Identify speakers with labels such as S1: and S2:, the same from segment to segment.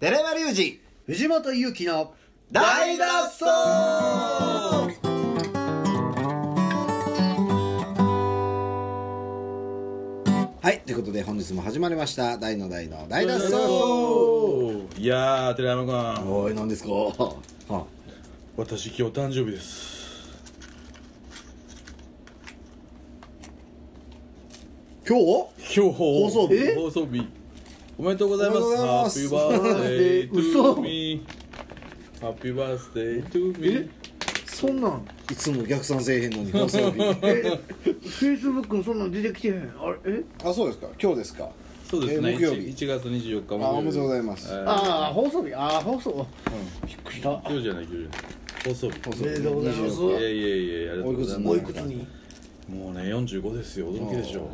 S1: 寺山隆二
S2: 藤本勇樹の
S1: 大脱走。はいということで本日も始まりました。大の大の大脱走。
S3: いやー寺山君。
S1: おい何ですか？は
S3: 私今日誕生日です。
S1: 今日？
S3: 今日放
S1: 送日。
S3: 放送日おめでとうございます。
S1: おめでとうございます。
S3: Happy birthday
S2: 嘘。
S3: to me. Happy birthday to me.
S2: そんなん？
S1: いつも逆算せえへんのに放送日。
S2: えフェイスブックにそんなん出てきてへん。あれえ？
S1: あそうですか。今日ですか？
S3: そうですね。
S1: えー木曜日。
S3: 1, 月24日木曜日
S1: あおめでとうございます。
S3: えー
S2: ああ放送日。ああ放送。びっくりした。
S3: 今日じゃない今日じゃない。放送日。
S1: 放送日
S2: おめでとうございます。
S1: 24
S3: いやいやいやありがとうございます。
S2: おいくつに？
S3: もうね45ですよ。驚きでしょ。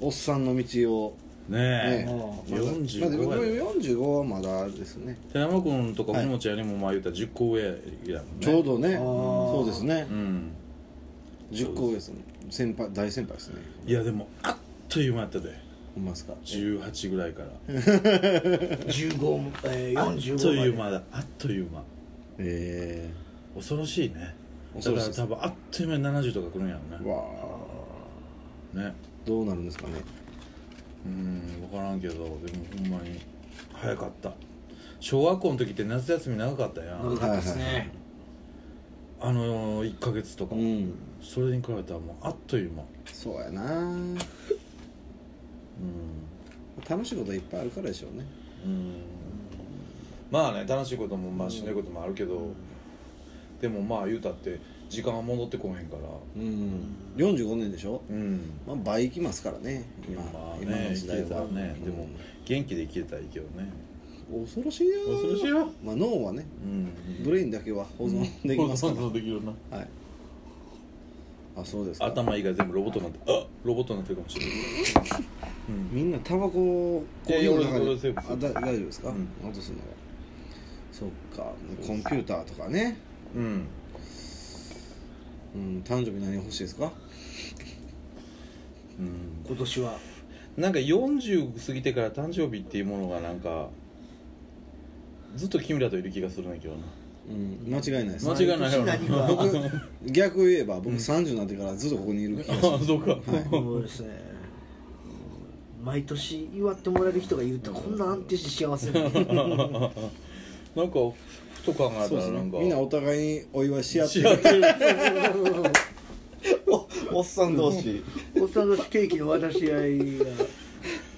S1: おっさんの道を
S3: ね
S1: ね
S3: え。
S2: あ
S1: まだ。まだ
S3: 45やで。
S1: 45はまだですね。
S3: 寺山君とかももちゃんよりもまあ言うたら10個上やもんね。
S1: ちょうどね。
S2: ー
S1: そうですね。
S3: うん。
S1: 10個上ですね。先輩大先輩ですね。
S3: いやでもあっという間やったで。
S1: ほんまですか
S3: ？18ぐらいから。
S2: 15えー、
S3: あっ
S2: 45
S3: という
S2: ま
S3: 間だ。あっという間。
S1: え
S3: 恐ろしいね。
S1: 恐ろしいです。
S3: だから多分あっという間に70とか来るんやろ
S1: え
S3: ね。
S1: わあ。
S3: ね。
S1: どうなるんですかね
S3: うん分からんけどでもほんまに早かった。小学校の時って夏休み長かったやん。
S2: 長かったですね、
S3: あの1ヶ月とか、
S1: うん。
S3: それに比べたらもうあっという間。
S1: そうやな。
S3: うん。
S1: 楽しいこといっぱいあるからでしょうね。
S3: うん。まあね楽しいこともまあしんどいこともあるけど、でもまあ言うたって時間は戻ってこへんから。
S1: うん。45年でしょ？
S3: うん。
S1: まあ倍いきますからね。今
S3: まあ
S1: 今
S3: ね
S1: の時代は。
S3: ね。でも元気で生きてたらいいけどね。
S1: うん恐ろしいよ。
S3: 恐ろしいよ。
S1: まあ脳はね。
S3: うん。
S1: ブレインだけは保存できますから。
S3: そうそうできるな。
S1: はい。あそうですか。
S3: 頭以外全部ロボットになってあロボットになってるかもしれない。
S1: みんなタバココ
S3: いやいや俺
S1: のあだ大丈夫ですか、
S3: うん。
S1: 落とすのがそっか。コンピューターとかね。
S3: うん
S1: うん誕生日何欲しいですか？
S3: うん。
S2: 今年は。
S3: なんか40過ぎてから誕生日っていうものがなんかずっと君らといる気がするんだけどな。
S1: うん間違いないです。
S3: 間違いないよ。
S1: 僕 逆言えば僕30になってからずっとここにいる気がします
S3: あそうか、
S2: そうですね。毎年祝ってもらえる人がいるとこんな安定して幸せに
S3: なんかふと考え
S1: そうですね。
S3: たらなんか。
S1: みんなお互いにお祝いし合って
S3: る。
S1: おっさん同士。
S2: おっさんのケーキの渡し合いが。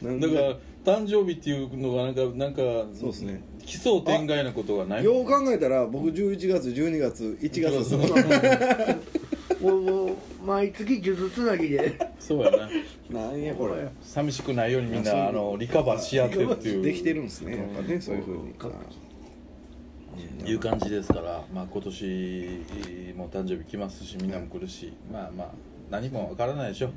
S1: なんで。
S3: だから誕生日っていうのがなんかなんか
S1: そうですね。
S3: 奇想天外なことがない。
S1: よう考えたら僕11月12月1月ですもん
S2: もうもう毎月数珠つなぎで。
S3: そうやな。
S1: なんやこれ。
S3: 寂しくないようにみんなあのリカバーし合ってるっていう。
S1: できてるんですね。やっぱねそういうふうに
S3: いう感じですから、まあ、今年も誕生日来ますしみんなも来るし、まあまあ何もわからないでしょ。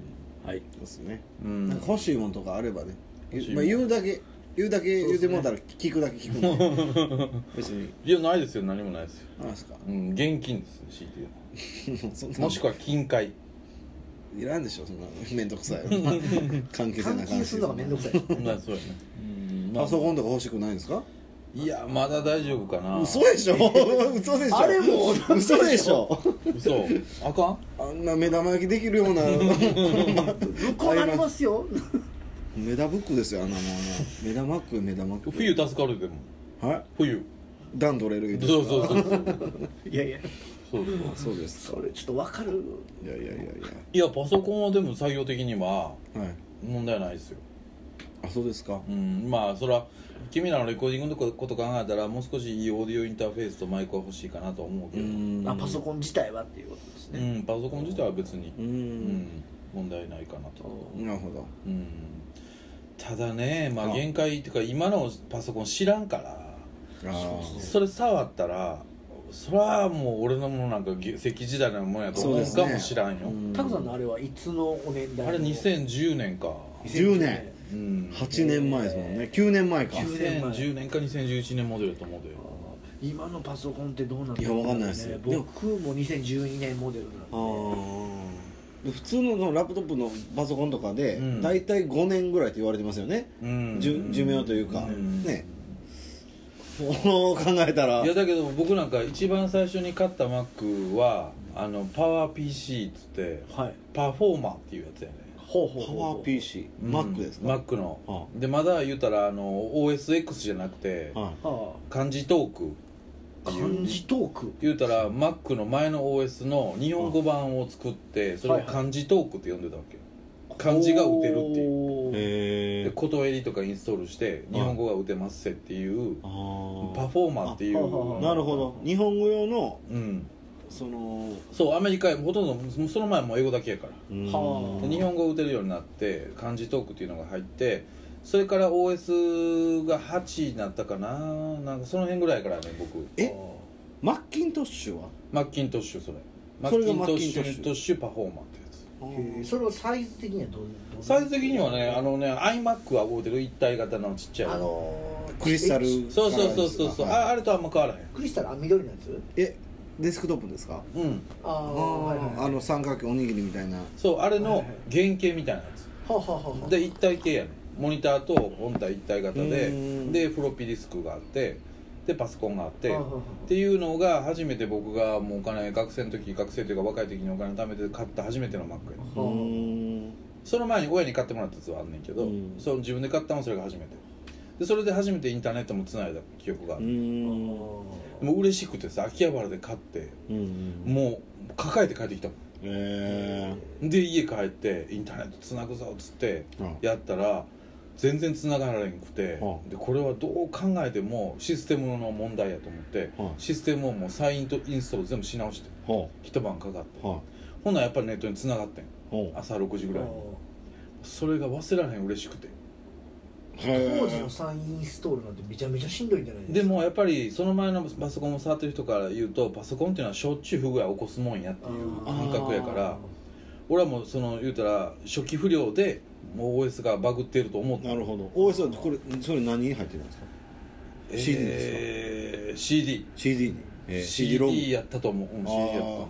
S2: はい。
S1: そうですね。
S3: うん。
S1: なんか欲しいもんとかあればね。
S3: 欲しいもん。
S1: まあ言うだけ言うだけ言うてもうたら聞くだけ聞く。ん で別に。
S3: いやないですよ。何もないですよ、
S1: なんですか。
S3: うん、現金です強いて言う
S1: そんな。
S3: もしくは金塊。
S1: いらんでしょそんな。面倒くさい。関係性な
S2: 換金するのが面倒くさい。
S3: まあそうやねうん。まあ。
S1: パソコンとか欲しくないんですか？
S3: いやまだ大丈夫かな。
S1: 嘘でしょ？嘘でしょ？
S2: あれも
S1: 嘘でしょ？
S3: 嘘。あかん？
S1: あんな目玉焼きできるような。
S2: こうなりますよ。
S1: メダブックですよあんなもんあのメダマックメダマック
S3: 冬助かるでも。
S1: はい？
S3: 冬。
S1: 段取れる
S3: そうそうそうそう。
S2: いやいや。
S3: そうそう。
S1: そうですか。
S2: それちょっと分かる。
S1: いやいやいやい
S3: いやパソコンはでも作業的には
S1: やはい。
S3: 問題ないですよ。
S1: あそうですか？
S3: うんまあそれは君らのレコーディングのこと考えたらもう少しいいオーディオインターフェースとマイクは欲しいかなとは思うけど。うん、
S2: あパソコン自体はっていうことですね、
S3: パソコン自体は別に。
S1: う
S3: うん
S1: ん
S3: 問題ないかなと。
S1: なるほど。
S3: うん。ただねまあ
S1: あ。
S3: 限界っていうか今のパソコン知らんから。
S1: あ
S3: それ触ったらそれはもう俺のものなんか石器時代のもんやと思うかもしらんよ、
S2: タクさんのあれはいつのお年代の？
S3: あれ2010年か。
S1: 10年
S3: うん。
S1: 8年前ですもんね。9年前か。
S2: 10年前。
S3: 2010年か2011年モデルだと思うで
S2: 今のパソコンってどうなって
S1: いやわかんないです。よでも
S2: 僕も2012年モデルなんで。
S1: あー。で普通のラップトップのパソコンとかで
S3: うん。
S1: 大体5年ぐらいって言われてますよね、
S3: うん。
S1: 寿寿命というか、
S3: うん。
S1: ね。そう考えたら。
S3: いやだけど僕なんか一番最初に買った Mac はあのパワー PC っつって
S2: はい。
S3: パフォーマーっていうやつやね
S2: ほうほう
S1: パワー PC、マックですか、
S3: Mac の。
S1: は
S3: でまだ言うたらあの OSX じゃなくて
S1: は
S2: は
S3: 漢字トーク。
S2: あ漢字トーク？
S3: 言うたら Mac の前の OS の日本語版を作ってそれを漢字トークって呼んでたわけよ。漢字が打てるっていう。
S1: へえ
S3: でことえりとかインストールして日本語が打てますせっていう
S1: あー
S3: パフォーマーっていう。
S2: あははは
S1: なるほど。日本語用の
S3: うん
S1: その
S3: そうアメリカほとんどその前も英語だけやから。日本語を打てるようになって漢字トークっていうのが入ってそれから OS が8になったかな。なんかその辺ぐらいからね僕。
S1: え？マッキントッシュは？
S3: マッキントッシュそれ。マッキントッシ
S1: ュ。
S3: ッシュパフォーマーってやつ
S2: それはサイズ的にはどうどう？
S3: サイズ的にはねあのね iMac は覚えてる？一体型のちっちゃい
S2: あのー
S1: クリスタル
S2: え
S3: そうそうそうそうそう、
S1: はい
S3: ああれとあんま変わらへん。
S2: クリスタルあ緑のやつ？
S1: えデスクトップですか？
S3: うん。
S2: ああ
S1: あ
S2: はいはい
S1: ーあの三角形おにぎりみたいな。
S3: そうあれの原型みたいなやつ。
S2: はあはあは
S3: で一体系やねモニターと本体一体型で
S1: うん。
S3: でフロッピーディスクがあってでパソコンがあってっていうのが初めて僕がもうお金学生の時学生というか若い時にお金貯めて買った初めての Mac や
S1: うーん
S3: その前に親に買ってもらったやつはあんねんけど、
S1: うん。
S3: その自分で買ったのそれが初めてでそれで初めてインターネットもつないだ記憶がある、
S1: うーん
S3: もう嬉しくてさ秋葉原で買って
S1: うん
S3: もう抱えて帰ってきたもん。
S1: え
S3: で家帰ってインターネットつなぐぞっつって
S1: うん。
S3: やったら全然つながらへんくて
S1: うん。
S3: でこれはどう考えてもシステムの問題やと思って
S1: うん。
S3: システムをもうサインとインストール全部し直して一晩かかって。ほんならやっぱりネットにつながってん。朝6時ぐらいに。それが忘れられへん嬉しくて。
S1: へ
S2: 当時のサインインストールなんてめちゃめちゃしんどいんじゃないですか？
S3: でもやっぱりその前のパソコンを触ってる人から言うとパソコンっていうのはしょっちゅう不具合を起こすもんやっていう感覚やから俺はもうその言うたら初期不良でもう OS がバグってると思って
S1: なるほど。OS はこれそれ何に入ってるんですか？CD ですか？
S3: えー CD
S1: CD に、えー CD ロム
S3: CD やったと思う、うん、
S1: あ
S3: CD
S1: ー
S3: やった。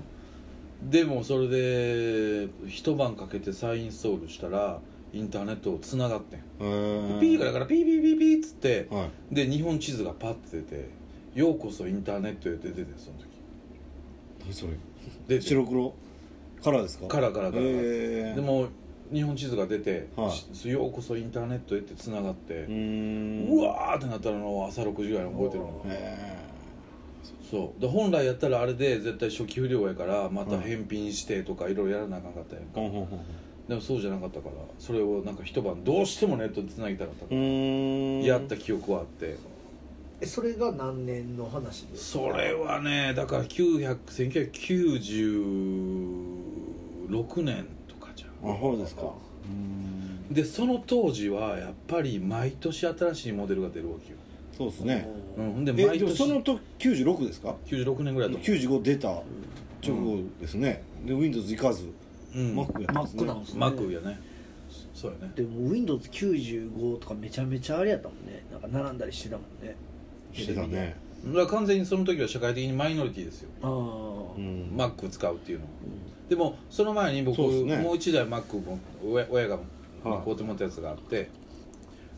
S3: でもそれで一晩かけて再インストールしたらインターネットつながってん。
S1: へー。
S3: ピーがだからピーピーピーピーっつって
S1: はい。
S3: で日本地図がパッて出て「ようこそインターネットへ」って出ててその時。
S1: 何それ？
S3: 出て。
S1: 白黒？カラーですか？
S3: カラーカラーカラー。でも日本地図が出て
S1: は
S3: しようこそインターネットへ」ってつながって
S1: うーん。
S3: うわーってなったのを朝6時ぐらいに覚えてるの
S1: へ
S3: そう。で本来やったらあれで絶対初期不良やからまた返品してとかいろいろやらなあかんかったやんか。
S1: ーほんほんほんほん
S3: でもそうじゃなかったからそれをなんか一晩どうしてもネットにつなぎたかったか
S1: う
S3: らやった記憶はあって。
S2: えそれが何年の話です
S3: それはねだから900 1996年とかじゃん。
S1: あそうですか。
S3: でその当時はやっぱり毎年新しいモデルが出るわけよ、
S1: そうですね。
S3: うん、で
S1: え
S3: 毎年
S1: その時96ですか
S3: ？96年ぐらいだと思
S1: 95出た直後ですね、で Windows 行かず、
S3: う、うん、
S1: Mac やったんです
S2: Mac なんですね。
S3: マックやね。そうやね。
S2: でも Windows95 とかめちゃめちゃあれやったもんね。なんか並んだりしてたもんね。
S1: してたね。
S3: だから完全にその時は社会的にマイノリティですよ。
S2: ああ、
S1: うん。
S3: マック使うっていうのは。でもその前に僕、
S1: ね。
S3: もう一台マックも親親が
S1: はい
S3: 買うてもらったやつがあって。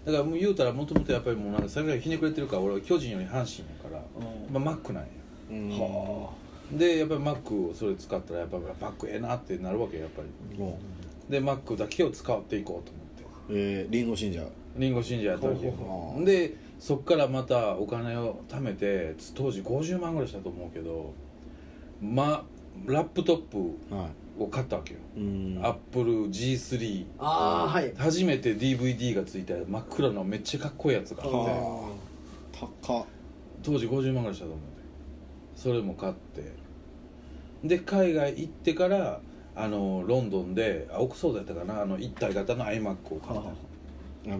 S3: だからもう言うたらもともとやっぱりもうなんかそれぐらいひねくれてるから俺は巨人より阪神やから、
S2: うん。
S3: まあ、マックなんや。
S1: うん。
S2: は
S3: でやっぱりマックをそれ使ったらやっぱりマックええなってなるわけよやっぱり。
S1: も
S3: でマックだけを使っていこうと思って。
S1: うえー、リンゴ信者。
S3: リンゴ信者やったわけでそっからまたお金を貯めて当時50万ぐらいしたと思うけどまラップトップ
S1: は
S3: を買ったわけよ、
S1: いうん。
S3: アップル G3
S2: ああはい。
S3: 初めて DVD がついた真っ暗のめっちゃかっこいいやつがあって。
S1: は高っ。
S3: 当時50万ぐらいしたと思う。でそれも買って。で海外行ってからあのロンドンであオックスフォードやったかなあの一体型の iMac を買った。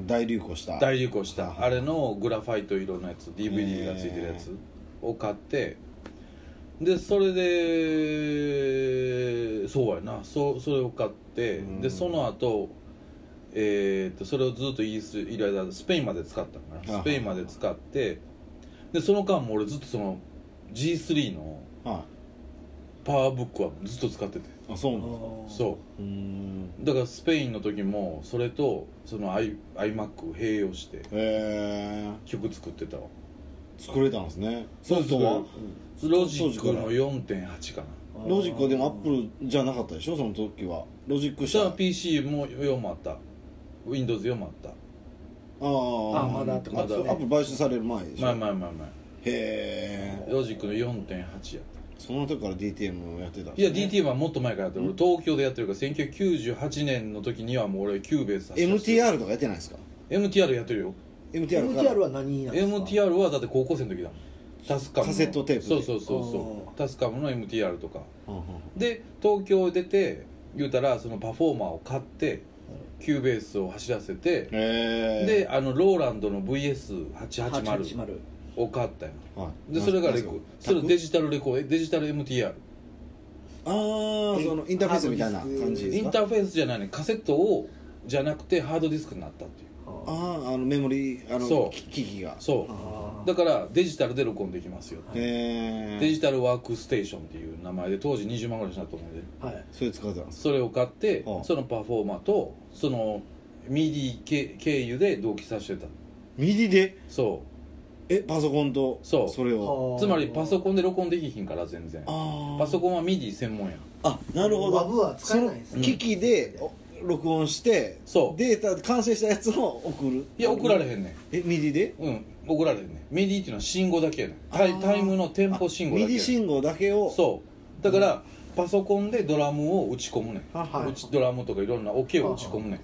S1: 大流行した。
S3: 大流行した。
S1: はい
S3: あれのグラファイト色のやつ DVD がついてるやつを買って。でそれでそうやな。そそれを買って。
S1: うん。
S3: でその後えー、とそれをずっとイギリスいろいろスペインまで使ったのかな。
S1: はい
S3: スペインまで使って。でその間も俺ずっとその G3 の
S1: は
S3: PowerBook はずっと使ってて。
S1: いあそうなんですか
S3: そう。
S1: うん。
S3: だからスペインの時もそれとその i iMac を併用して
S1: へえ
S3: 曲作ってたわ。
S1: 作れたんですね。ソフトは？
S3: ロジックの
S1: 当時から
S3: 4.8かな。
S1: ロジックはでもアップルじゃなかったでしょ？その時は。ロジック
S3: した。ら PC も4もあった。Windows4 もあった。
S1: ああ
S2: あまだあった。
S1: アップルアップル買収される前でしょ？
S3: まあまあまあまあ
S1: へえ
S3: ロジックの4.8やった
S1: その時から DTM をやってたん
S3: いや DTM はもっと前からやってる俺東京でやってるから1998年の時にはもう俺 Cubase
S1: MTR とかやってないですか
S3: ？MTR やってるよ。
S1: MTR
S2: MTR は何なんですか
S3: ？MTR はだって高校生の時だもん。タスカムの。
S1: カセットテープで。
S3: そうそうそうそう。タスカムの MTR とか。
S1: うんうん。
S3: で東京出て言うたらそのパフォーマーを買ってCubase を走らせてであのローランドの VS880
S2: 880
S3: を買ったよ。
S1: はい。
S3: でそれがレコそれデ
S1: ジ
S3: タルレコえデジタル MTR
S1: ああそのインターフェースみたいな感じですか？
S3: インターフェースじゃないね。カセットをじゃなくてハードディスクになったっていう。
S1: あああのメモリーあの
S3: そう。
S1: き機器が。
S3: そう。だからデジタルで録音できますよ
S1: へえ
S3: デジタルワークステーションっていう名前で当時20万ぐらいしたと思うんで。
S2: はい。
S1: それ使ってたんです
S3: それを買って
S1: はあ
S3: そのパフォーマーとその MIDI 経経由で同期させてた。
S1: MIDI で？
S3: そ
S1: えパソコンと
S3: そう。
S1: それを。
S3: うつまりパソコンで録音できひんから全然。
S1: あ
S3: パソコンは MIDI 専門やん。
S1: あなるほど。
S2: WAV は使えないです
S1: その機器でお録音して
S3: そう。
S1: データ完成したやつを送る。
S3: いや送られ
S1: ん
S3: へんね
S1: え MIDI で？
S3: んうん送られへんねん。MIDI っていうのは信号だけやねん。タイタイムのテンポ信号だ
S1: ミ
S3: けやねん。
S1: ディ信号だけを。
S3: そう。だからパソコンでドラムを打ち込むねん、
S1: はは
S3: 打ちドラムとかいろんなオケを打ち込むねん。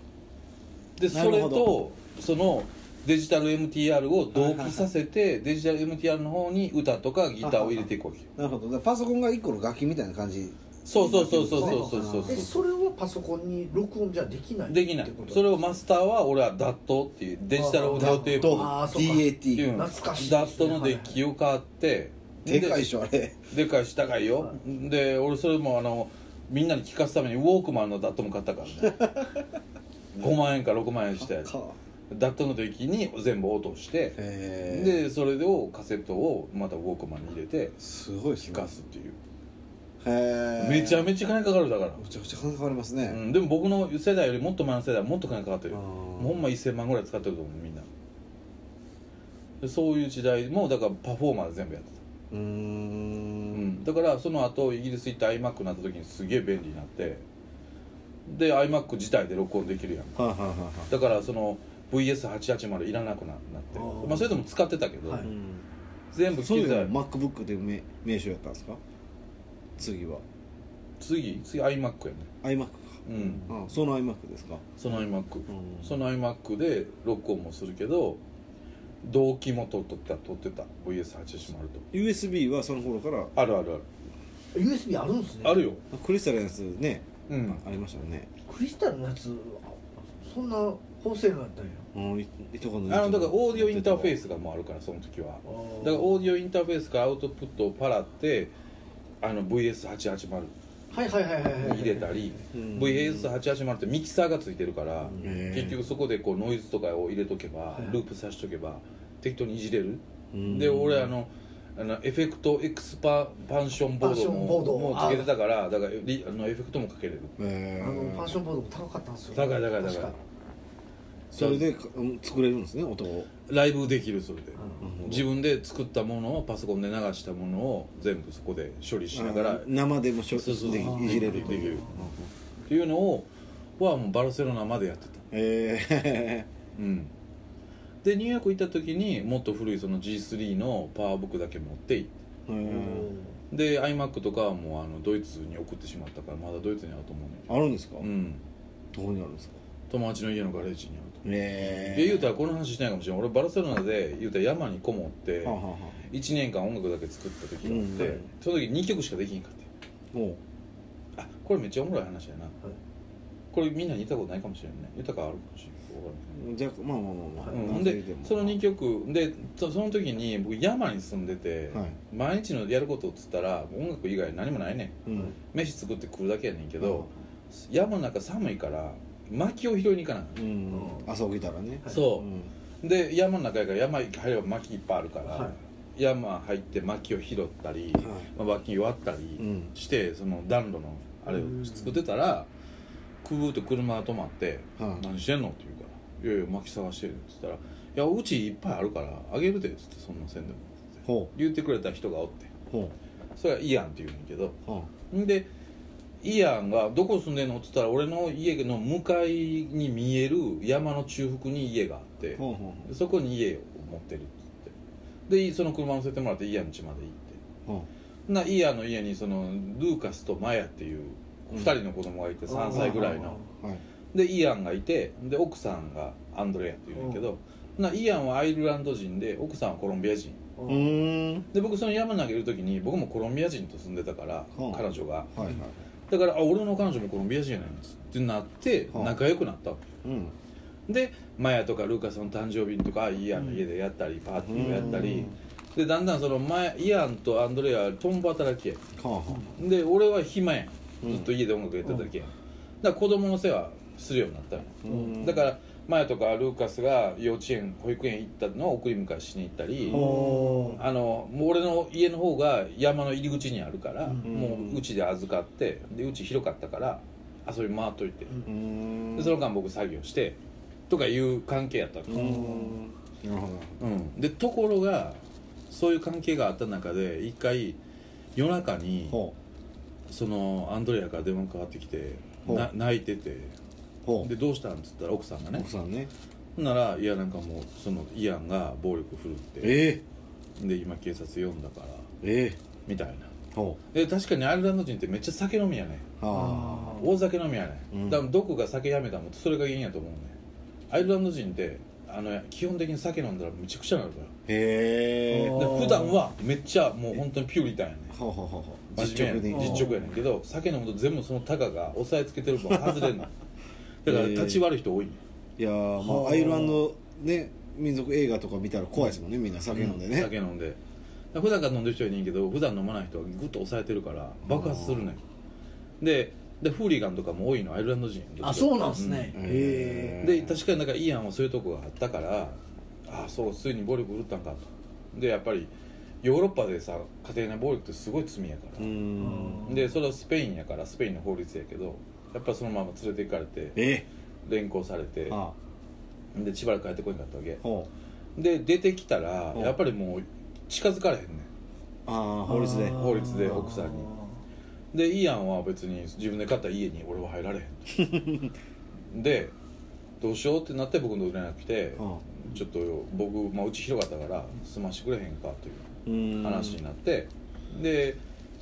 S3: でそれとそのデジタル MTR を同期させてデジタル MTR の方に歌とかギターを入れていくわけ
S1: なるほど。だからパソコンが一個の楽器みたいな感じ。
S3: そうそうそうそうそうそうそう
S2: えそれはパソコンに録音じゃできない
S3: できないそれをマスターは俺は DAT っていうデジタルオーディオテープ
S1: DAT
S3: うん
S2: 懐かしい
S3: DAT のデッキを買って
S1: でかいでしょあれ
S3: でかいし高いよ、で俺それもあのみんなに聞かすためにウォークマンのダットも買ったからね5万円か6万円したダットのデッキに全部落としてでそれをカセットをまたウォークマンに入れて
S1: すごいです
S3: 聞
S1: ね
S3: かすっていう。
S1: へえ
S3: めちゃめちゃ金かかるだから、
S1: めちゃくちゃ金かかりますね、
S3: うん、でも僕の世代よりもっと前の世代はもっと金かかってるもうほんま1000万ぐらい使ってると思うみんな。でそういう時代もだからパフォーマーで全部やってた。
S1: うー
S3: うん。ん、だからその後イギリス行って iMac になった時にすげえ便利になって。で iMac 自体で録音できるやん。
S1: はいはいは
S3: だからその VS880 いらなくななってまあ、それでも使ってたけど、
S2: はい。
S3: 全部機材。
S1: MacBook で名名称やったんですか？次は。
S3: 次次 iMac やね。
S1: iMac か。
S3: うん。
S1: あその iMac ですか？
S3: その iMac、
S1: ん。
S3: その iMac で録音もするけど同期も取ってた取ってた VS880 と。
S1: USB はその頃から？
S3: あるあるある。
S2: USB あるんですね。
S3: あるよ。
S1: クリスタルのやつね、
S3: うん。
S1: ありましたよね。
S2: クリスタルのやつあそんな法制のやったんや。
S1: うんいいとこの
S3: あのだからオーディオインターフェースがもうあるからその時は。だからオーディオインターフェースからアウトプットをパラってあの VS880
S2: はいはいはいはいはい
S3: に入れたり
S1: うん。
S3: VS880 ってミキサーがついてるから
S1: へー
S3: 結局そこでこうノイズとかを入れとけば
S2: はい。
S3: ループさせとけば適当にいじれる。
S1: うん。
S3: で俺あのあのエフェクトエクスパパンションボード
S2: パンションボード。
S3: ももうつけてたからだからリあのエフェクトもかけれる。
S1: え
S2: あのパン
S1: ー
S2: ションボードも高かったんですよ。
S3: 高い高い高い
S2: 確か
S1: それで作れるんですね音を。
S3: ライブできるそれで。
S2: うん
S3: 自分で作ったものをパソコンで流したものを全部そこで処理しながら。
S1: あ生でもしょ
S3: そうそう
S1: でいじれるという。
S3: っていうのをはもうバルセロナまでやってた。
S1: え
S3: うん。でニューヨーク行った時にもっと古いその G3 のパワーブックだけ持って行って。で iMac とかはもうあのドイツに送ってしまったからまだドイツにあると思うね
S1: あるんですか、
S3: うん。
S1: どこにあるんですか？
S3: 友達の家のガレージにあると
S1: え。
S3: で言うたらこの話してないかもしれない俺バルセロナで言うたら山にこもって
S1: はあはあは
S3: 1年間音楽だけ作った時があって、
S1: うん
S3: その時2曲しかできんかって。
S1: あも
S3: あこれめっちゃおもろい話やな、これみんなに言ったことないかもしれないね豊かあるかもしれない
S1: じゃあまあまあまあまあ、
S3: うん、
S1: 男
S3: でその2曲でそその時に僕山に住んでて、
S1: はい。
S3: 毎日のやることっつったら音楽以外何もないねん。
S1: うん。
S3: 飯作って食うだけやねんけど、山の中寒いから薪を拾いに行かな
S1: うん、うん、朝起きたらね、
S3: そう。うで山の中やから山入れば薪いっぱいあるから、
S2: は
S3: 山入って薪を拾ったり、
S1: はい。
S3: まあ、薪割ったり
S1: うん。
S3: して、その暖炉のあれを作ってたらくーっと車が止まって「
S1: はい
S3: 何してんの?」って言うから「いやいや薪探してる」っつったら「いやうちいっぱいあるからあげるで」っつって「そんなせんでも」
S1: ほ
S3: 言ってくれた人がおって。それがイアンっていうんだけど。でイアンが「どこ住んでんの?」っつったら俺の家の向かいに見える山の中腹に家があって
S1: ほうほ
S3: でそこに家を持ってるっつって。でその車乗せてもらってイアン家まで行って。なイアンの家にそのルーカスとマヤっていう2人の子供がいて3歳ぐらいの。でイアンがいてで奥さんがアンドレアっていうんだけどなイアンはアイルランド人で奥さんはコロンビア人。で僕その山投げる時に僕もコロンビア人と住んでたから
S1: う。ん
S3: 彼女が。
S1: はいはい
S3: だからあ俺の彼女もコロンビア人やねんってなって
S1: うん
S3: 仲良くなった。わ
S1: うん。
S3: けでマヤとかルーカスの誕生日とかイアンの家でやったりパーティーをやったり。でだんだんそのマヤイアンとアンドレアは共働きや。
S1: はあは
S3: で俺は暇やん。
S1: うん。
S3: ずっと家で音楽やってただけやん。だから子供の世話するようになったの
S1: あうん。
S3: だからマヤとかルーカスが幼稚園保育園行ったのを送り迎えしに行ったりあのもう俺の家の方が山の入り口にあるから、
S2: うん。
S3: もううちで預かってでうち広かったから遊び回っといて、
S1: うーん。
S3: でその間僕作業してとかいう関係やった
S1: ん。なるほ
S3: うん。でところがそういう関係があった中で一回夜中にそのアンドレアから電話かかってきて泣いてて。
S1: うほう。
S3: でどうしたんっつったら奥さんがね。
S1: 奥さんね。
S3: ほんならいやなんかもうそのイアンが暴力振るって。
S1: ええ。
S3: で今警察呼んだから。
S1: ええ。
S3: みたいな。
S1: ほ
S3: で確かにアイルランド人ってめっちゃ酒飲みやね。
S1: うは
S3: 大酒飲みやね、
S1: うん。
S3: だから毒が酒やめたのもそれが原因やと思うねアイルランド人ってあの基本的に酒飲んだらめちゃくちゃなるから。
S1: あへえ。
S2: あー
S3: で普段はめっちゃもう本当にピューリタンやね
S1: ほうほうほうほう。
S3: 真面目やね
S1: に
S3: 実直やねんけど酒飲むと全部そのタガが押さえつけてる分外れんの だから立ち悪い人多い。ね
S1: いやーま
S2: はあ。
S1: あアイルランドね民族映画とか見たら怖いですもんねみん。な酒飲んでね。
S3: 酒飲んで普段から飲んでる人はいいねんけど普段飲まない人はグッと抑えてるから爆発するねんででフーリガンとかも多いのアイルランド人
S2: あそうなんですね。
S1: うん。
S2: へ
S3: で確かになんかイアンはそういうとこがあったからああそうついに暴力振るったんかと。でやっぱりヨーロッパでさ家庭内暴力ってすごい罪やか
S1: う
S3: ら、
S1: ん。
S3: でそれはスペインやからスペインの法律やけどやっぱそのまま連れて行かれて
S1: え
S3: 連行されてでしばらく帰ってこいんかったわけ。
S1: ほう。
S3: で出てきたら
S1: う。ん
S3: やっぱりもう近づかれへんね
S1: ああ法律で。
S3: 法律で奥さんに。んでイアンは別に自分で買った家に俺は入られへん でどうしようってなって僕の連絡来て
S1: は
S3: ちょっと僕、まあ、うち広かったから住ましてくれへんかという
S1: うん。
S3: 話になってで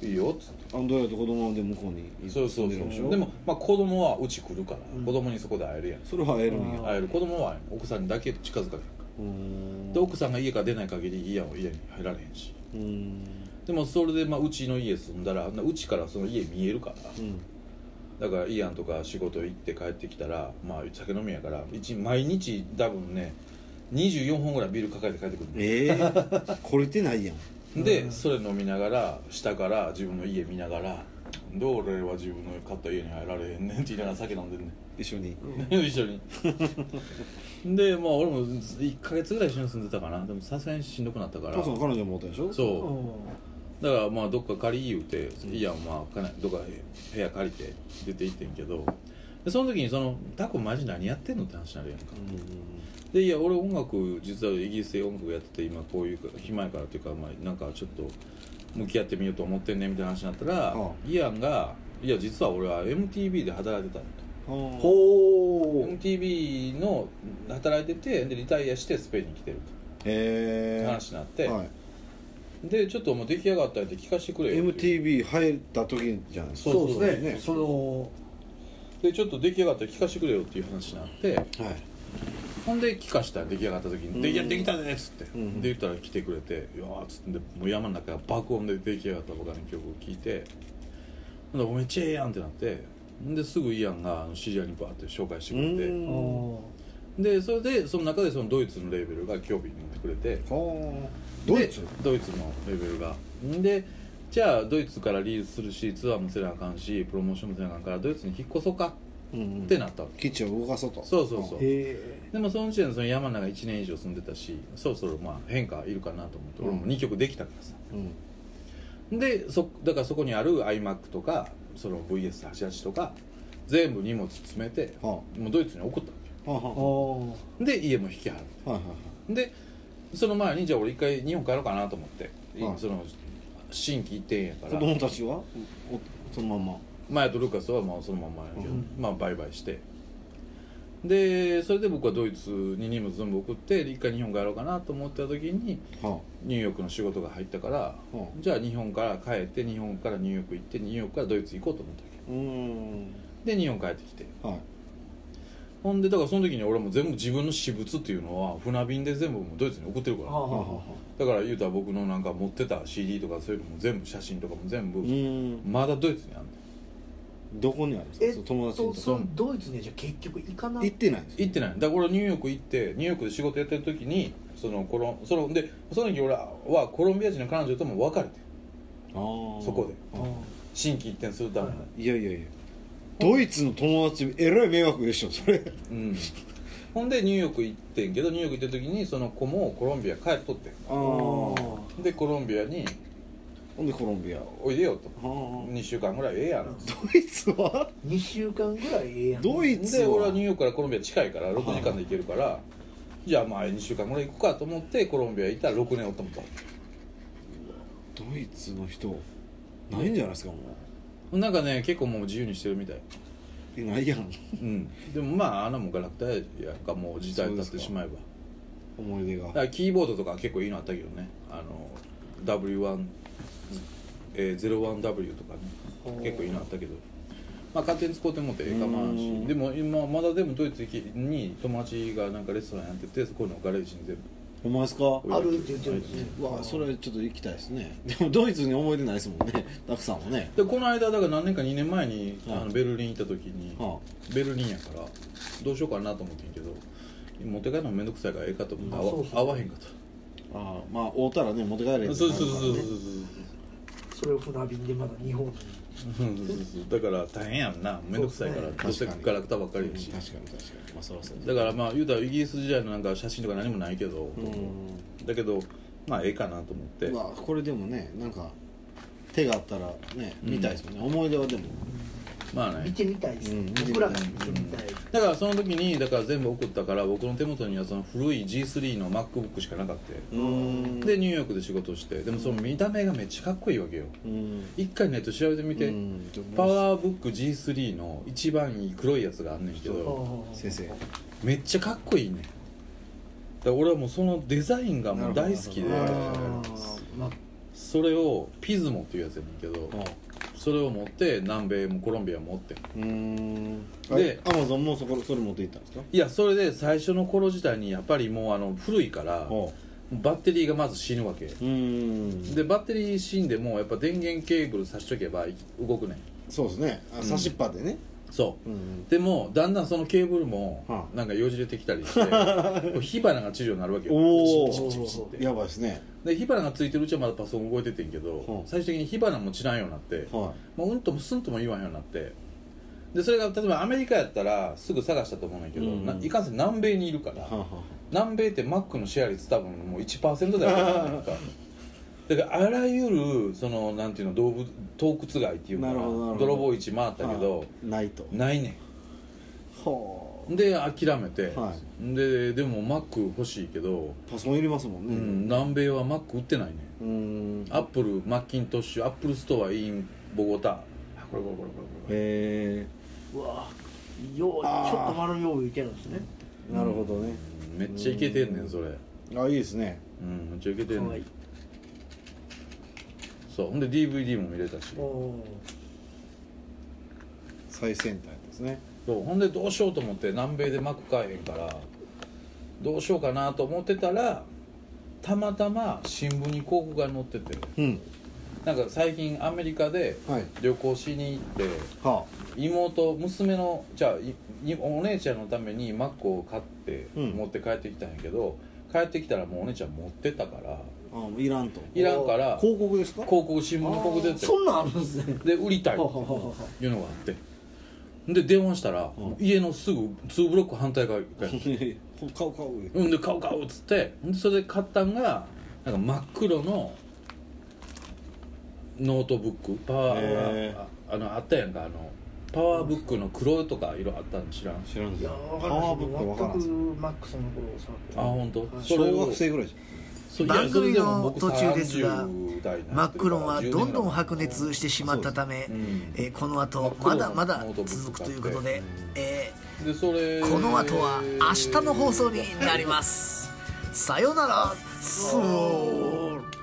S3: いいよっつって。
S1: アンドレアと子供で向こうに
S3: そうそうそう。でも、まあ、子供はうち来るから、
S2: うん。
S3: 子供にそこで会えるやん。
S1: それは会えるんや。
S2: あ
S3: 会える子供は奥さんにだけ近づかれへんか
S1: うん
S3: で奥さんが家から出ない限りイアンは家に入られへんし。
S1: うん。
S3: でもそれで、まあ、うちの家住んだらうちからその家見えるから。
S1: うん。
S3: だからイアンとか仕事行って帰ってきたらまあ酒飲みやから一毎日多分ね24本ぐらいビール抱えて帰ってくる。の
S1: え。え懲りてないやん
S3: で、
S2: うん。
S3: それ飲みながら下から自分の家見ながら「どう俺は自分の買った家に入られへんねん」って言いながら酒飲んでんね
S1: 一緒に。
S3: ん。一緒に。でまあ俺も1ヶ月ぐらい一緒に住んでたかな。でもさすがにしんどくなったから。
S1: 父さん彼女もおったでしょ？
S3: そう。だからまあどっか借り言うていいやんまあかなどっか部屋借りて出て行ってんけど。でその時にその「タコマジ何やってんの?」って話になるやんかでいや俺音楽実はイギリスで音楽やってて今こういう暇やからっていうか、まあ、なんかちょっと向き合ってみようと思ってんねみたいな話になったら、
S1: ああ。
S3: イアンが「いや実は俺は MTV で働いてたよ」
S1: うん
S3: と。
S2: ほう。
S3: MTV の働いててでリタイアしてスペインに来てる
S1: へえ。
S3: と話になって、
S1: はい。
S3: でちょっともう出来上がったんで聞かせてくれよ
S1: MTV 入った時じゃないですか。
S2: そうですね。
S1: ね
S2: その
S3: でちょっと出来上がったら聞かせてくれよっていう話になって。
S1: はい
S3: ほんで聞かしたら出来上がった時に「でいやできたね」っつって、
S1: うん
S3: で言ったら来てくれて「いやー」っつってもう山の中が爆音で出来上がった僕らの曲を聴いてほんでめっちゃええやんってなってですぐイアンがあの知り合いにバーって紹介してくれて。
S1: うん。
S3: でそれでその中でそのドイツのレーベルが興味持ってくれて。
S1: はあドイツ？
S3: でドイツのレーベルが。でじゃあドイツからリリースするしツアーもせなあかんしプロモーションもせなあかんからドイツに引っ越そうか
S1: うん
S3: ってなった。わけ
S1: 基地を動かそうと。
S3: そうそうそう。
S2: へ
S3: でもその時点でその山の中1年以上住んでたしそろそろまあ変化いるかなと思って、
S1: うん。
S3: 俺も2曲できたからさ。
S1: うん。
S3: でそだからそこにある iMac とかその VS88 とか全部荷物詰めて
S1: は
S3: もうドイツに送ったわ
S1: あはあ。
S3: で家も引き払って。
S1: あはいはい。
S3: でその前にじゃあ俺一回日本帰ろうかなと思って、
S1: はい。
S3: その新規一点やから。
S1: 子供たちは？おそのまんま
S3: 前とルカスはまあそのまんまやけど、まあバイバイして。でそれで僕はドイツに荷物全部送って一回日本帰ろうかなと思った時に
S1: は
S3: ニューヨークの仕事が入ったから、
S1: うん
S3: じゃあ日本から帰って日本からニューヨーク行ってニューヨークからドイツ行こうと思ったわけ。で日本帰ってきて。
S1: はい。
S3: ほんでだからその時に俺も全部自分の私物っていうのは船便で全部ドイツに送ってるから、
S2: はあはあは
S3: だから言うたら僕のなんか持ってた CD とかそういうのも全部写真とかも全部、まだドイツにある
S1: どこにあるんですか？友達のと
S2: そのドイツにはじゃあ結局行かない
S1: 行ってないんです。
S3: 行ってない。だから俺ニューヨーク行ってニューヨークで仕事やってる時にそのコロンそのでその時俺はコロンビア人の彼女とも別れて。
S1: あー。
S3: そこで。
S2: あ
S3: 新規一転するために、
S2: はい
S1: い。やいやいや。ドイツの友達えらい迷惑でしょそれ。
S3: うん。ほんでニューヨーク行ってんけどニューヨーク行った時にその子もコロンビア帰っとってでコロンビアに
S1: んでコロンビア
S3: おいでよと。
S1: あー
S3: 2週間ぐらいええやん。
S1: ドイツは
S2: ？2週間ぐらいええやん。
S1: ドイツ
S3: で俺は
S1: は
S3: ニューヨークからコロンビア近いから6時間で行けるからじゃあまあ2週間ぐらい行くかと思ってコロンビア行ったら6年おったもんと。
S1: ドイツの人ないんじゃないですかも
S3: なんかね結構もう自由にしてるみたい。
S1: ないやん。
S3: うん。でもまああんなもんガラクタやんかもう時代経ってしまえば。
S1: 思い出が。
S3: だからキーボードとか結構いいのあったけどね。あの W1、えー、01W とかね結構いいのあったけど。まあ勝手に使うてもってええかまんし。
S1: うん。
S3: でも今まだでもドイツ行きに友達がなんかレストランやっててそこのガレージに全部。
S1: ほんまですか？
S2: あるって言ってるんですね。
S1: うわそれちょっと行きたいですね。でもドイツに思い出ないですもんね。たくさんはね。
S3: でこの間だから何年か2年前に
S1: はい。
S3: あのベルリン行った時に
S1: は
S3: ベルリンやからどうしようかなと思ってんけど持って帰るのめんどくさいからええかと思って合わへんかっ
S1: あああまあ会うたらね持って帰れ
S3: た
S1: る
S3: そうそうそうそうそう
S2: それを船便でまだ日本に。
S3: そうそうそう。だから大変やんな。めんどくさいから。どうせ
S1: 確かに
S3: ガラクタばっかりやし。
S1: 確かに確かに。まあそらそう
S3: だからまあ言うたらイギリス時代のなんか写真とか何もないけど。
S1: う
S3: だけどまあええかなと思って。
S1: んうわこれでもねなんか手があったらね
S3: うん
S1: 見たいですもんね、思い出はでも
S3: まあね。
S2: 見てみたいです、
S1: うん見てみたい。
S2: 僕らが見てみたい、
S3: だからその時にだから全部送ったから僕の手元にはその古い G3 の MacBook しかなかった
S1: うーん。
S3: でニューヨークで仕事して。でもその見た目がめっちゃかっこいいわけよ。
S1: うん。
S3: 一回ネット調べてみて、
S1: うん。
S3: パワーブック G3 の一番いい黒いやつがあんねんけど。
S1: 先生。
S3: めっちゃかっこいいね。んだから俺はもうそのデザインがもう大好きで。
S1: なるほど
S2: あー。まあ。
S3: それをピズモっていうやつやねんけど。
S1: あ
S3: それを持って南米もコロンビアも持って
S1: うーん。
S3: で
S1: でアマゾンもそこそれ持って行ったんですか？
S3: いやそれで最初の頃自体にやっぱりもうあの古いから
S1: ほ
S3: バッテリーがまず死ぬわけ。でバッテリー死んでもやっぱ電源ケーブル挿しとけば動くねん。
S1: そうですね。差しっぱでね
S3: そう。
S1: うん
S3: でもだんだんそのケーブルも
S1: は
S3: なんかよじれてきたりして 火花が散るようになるわけよ。
S1: おおやばいですね。
S3: で火花がついてるうちはまだパソコン動いててんけど、
S1: うん
S3: 最終的に火花も散らんようになって、
S1: は
S3: もううんともすんとも言わんようになって。でそれが例えばアメリカやったらすぐ探したと思うんだけど、
S1: うん
S3: ないかんせん南米にいるから、南米って Mac のシェア率多分もう1%だよなんかだからあらゆるそのなんていうの動物洞窟街っていうのか
S1: なるほどなるほど。
S3: 泥棒市回ったけど、
S1: あないと。
S3: ないね
S1: は
S3: んで諦めて、
S1: は
S3: ででも Mac 欲しいけど、
S1: パソコンいりますもん
S3: う
S1: ね
S3: ん南米は Mac 売ってないね
S1: うーん。
S3: アップルマッキントッシュアップルストアインボゴタ。あこれこれこれこれこれ
S1: へ
S2: うわようちょ
S1: あー
S2: っと丸よう言ってるんですね。
S1: えなるほどね。
S3: うん。めっちゃイケてんねんそれ。
S1: あいいですね。
S3: うんめっちゃイケてんねん。
S2: かわいい
S3: そう。ほんで DVD も見れたし。
S2: お
S1: 最先端ですね。
S3: そう。ほんでどうしようと思って南米でマック買えへんからどうしようかなと思ってたらたまたま新聞に広告が載ってて。
S1: うん。
S3: なんか最近アメリカで
S1: はい。
S3: 旅行しに行って
S1: は
S3: 妹娘のじゃあいいお姉ちゃんのためにマックを買って
S1: うん。
S3: 持って帰ってきたんやけど、帰ってきたらもうお姉ちゃん持ってたから
S1: あいらんと。
S3: いらんから
S1: 広告ですか？
S3: 広告新聞の広告出て
S2: そんなんあるんですね。
S3: で売りたい。っていうのがあって。で電話したら、
S1: うん。
S3: 家のすぐ2ブロック反対側に
S1: 買う買う
S3: うんで買う買うっつって。でそれで買ったんがなんか真っ黒のノートブック。パワ
S1: へ
S3: ー。ああのあったやんかあのパワーブックの黒とか色あったの知らん？
S1: 知らん
S2: いや
S1: よ
S2: わかんない
S1: パワーブックわからん。
S2: 全
S1: す
S2: くマックスの頃を触って
S3: あ本当？
S2: はい。
S3: それを
S1: 小学生ぐらいじ
S3: そういや
S2: 番組の途中ですが
S3: 30代にな
S2: マックロンはどんどん白熱してしまったため、えーこの後まだまだ続くということで、えこの後は明日の放送になります。さよなら。そう